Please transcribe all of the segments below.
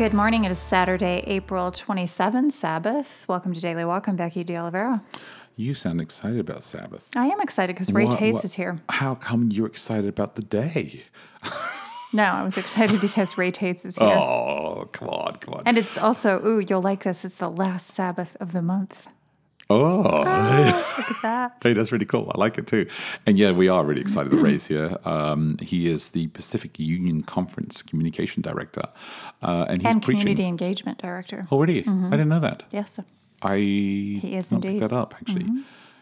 Good morning. It is Saturday, April 27th, Sabbath. Welcome to Daily Walk. I'm Becky De Oliveira. You sound excited about Sabbath. I am excited because Ray What- Tetz what- is here. How come you're excited about the day? No, I was excited because Ray Tetz is here. Oh, come on, come on. And it's also, ooh, you'll like this. It's the last Sabbath of the month. Oh, Look at that. hey, that's really cool. I like it too. And yeah, we are really excited that Ray's here. Um, he is the Pacific Union Conference Communication Director, uh, and he's And preaching. Community Engagement Director. Oh, really? I didn't know that. Yes. I He is not indeed. Mm-hmm. that up actually.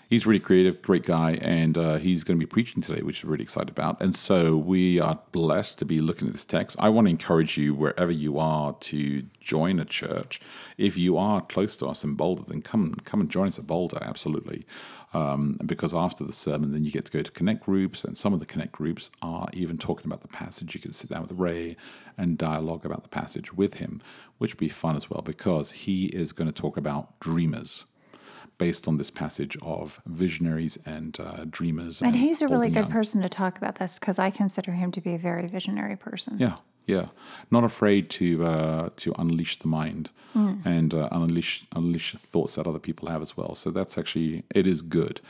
He's really creative, great guy, and uh, he's going to be preaching today, which I'm really excited about. And so we are blessed to be looking at this text. I want to encourage you wherever you are to join a church. If you are close to us in Boulder, then come come and join us at Boulder, absolutely. Um, because after the sermon, then you get to go to connect groups, and some of the connect groups are even talking about the passage. You can sit down with Ray and dialogue about the passage with him, which would be fun as well, because he is going to talk about dreamers based on this passage of visionaries and uh, dreamers. And he's a really good young. person to talk about this because I consider him to be a very visionary person. Yeah, yeah. Not afraid to uh, to unleash the mind Hmm. and uh, unleash unleash thoughts that other people have as well. So that's actually it is good.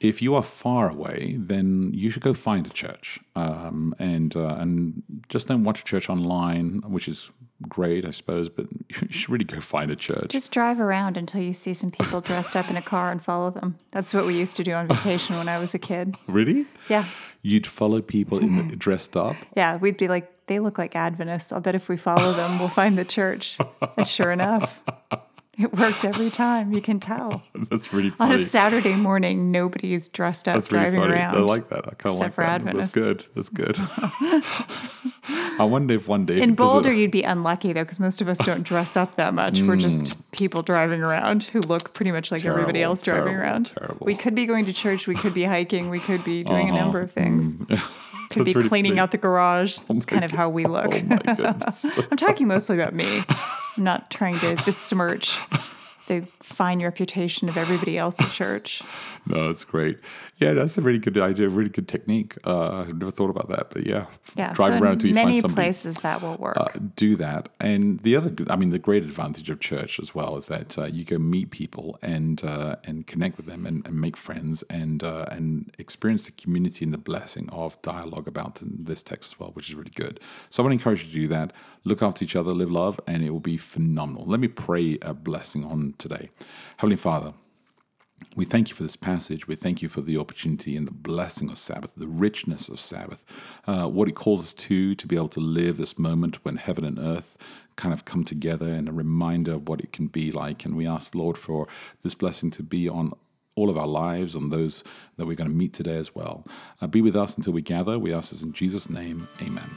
If you are far away, then you should go find a church um, and uh, and just don't watch a church online, which is great, I suppose. But you should really go find a church. Just drive around until you see some people dressed up in a car and follow them. That's what we used to do on vacation when I was a kid. really? Yeah. You'd follow people in the, dressed up. Yeah, we'd be like, they look like Adventists. I'll bet if we follow them, we'll find the church. And sure enough, it worked every time. You can tell. That's really On a Saturday morning, nobody's dressed up That's really driving funny. around. I like that. I kind of like that. Adventists. That's good. That's good. I wonder if one day In does it- Boulder, you'd be unlucky though, because most of us don't dress up that much. We're just people driving around who look pretty much like everybody Mm. Else driving terrible, around. terrible. We could be going to church. We could be hiking. We could be doing a number of things. Could be Uh-huh. Mm. Really cleaning out the garage. That's kind of how we look. Oh. I'm talking mostly about me. I'm not trying to besmirch the fine reputation of everybody else at church. no, it's great. Yeah, that's a really good idea. Really good technique. Uh, I've never thought about that, but yeah, Yeah, drive so around until you many find somebody. places that will work. uh, do that. And the other, I mean, the great advantage of church as well is that uh, you go meet people and uh, and connect with them and, and make friends and uh, and experience the community and the blessing of dialogue about this text as well, which is really good. So I want to encourage you to do that. Look after each other, live love, and it will be phenomenal. Let me pray a blessing on today, Heavenly Father. We thank you for this passage. We thank you for the opportunity and the blessing of Sabbath, the richness of Sabbath, uh, what it calls us to, to be able to live this moment when heaven and earth kind of come together and a reminder of what it can be like. And we ask, Lord, for this blessing to be on all of our lives, on those that we're going to meet today as well. Uh, be with us until we gather. We ask this in Jesus' name. Amen.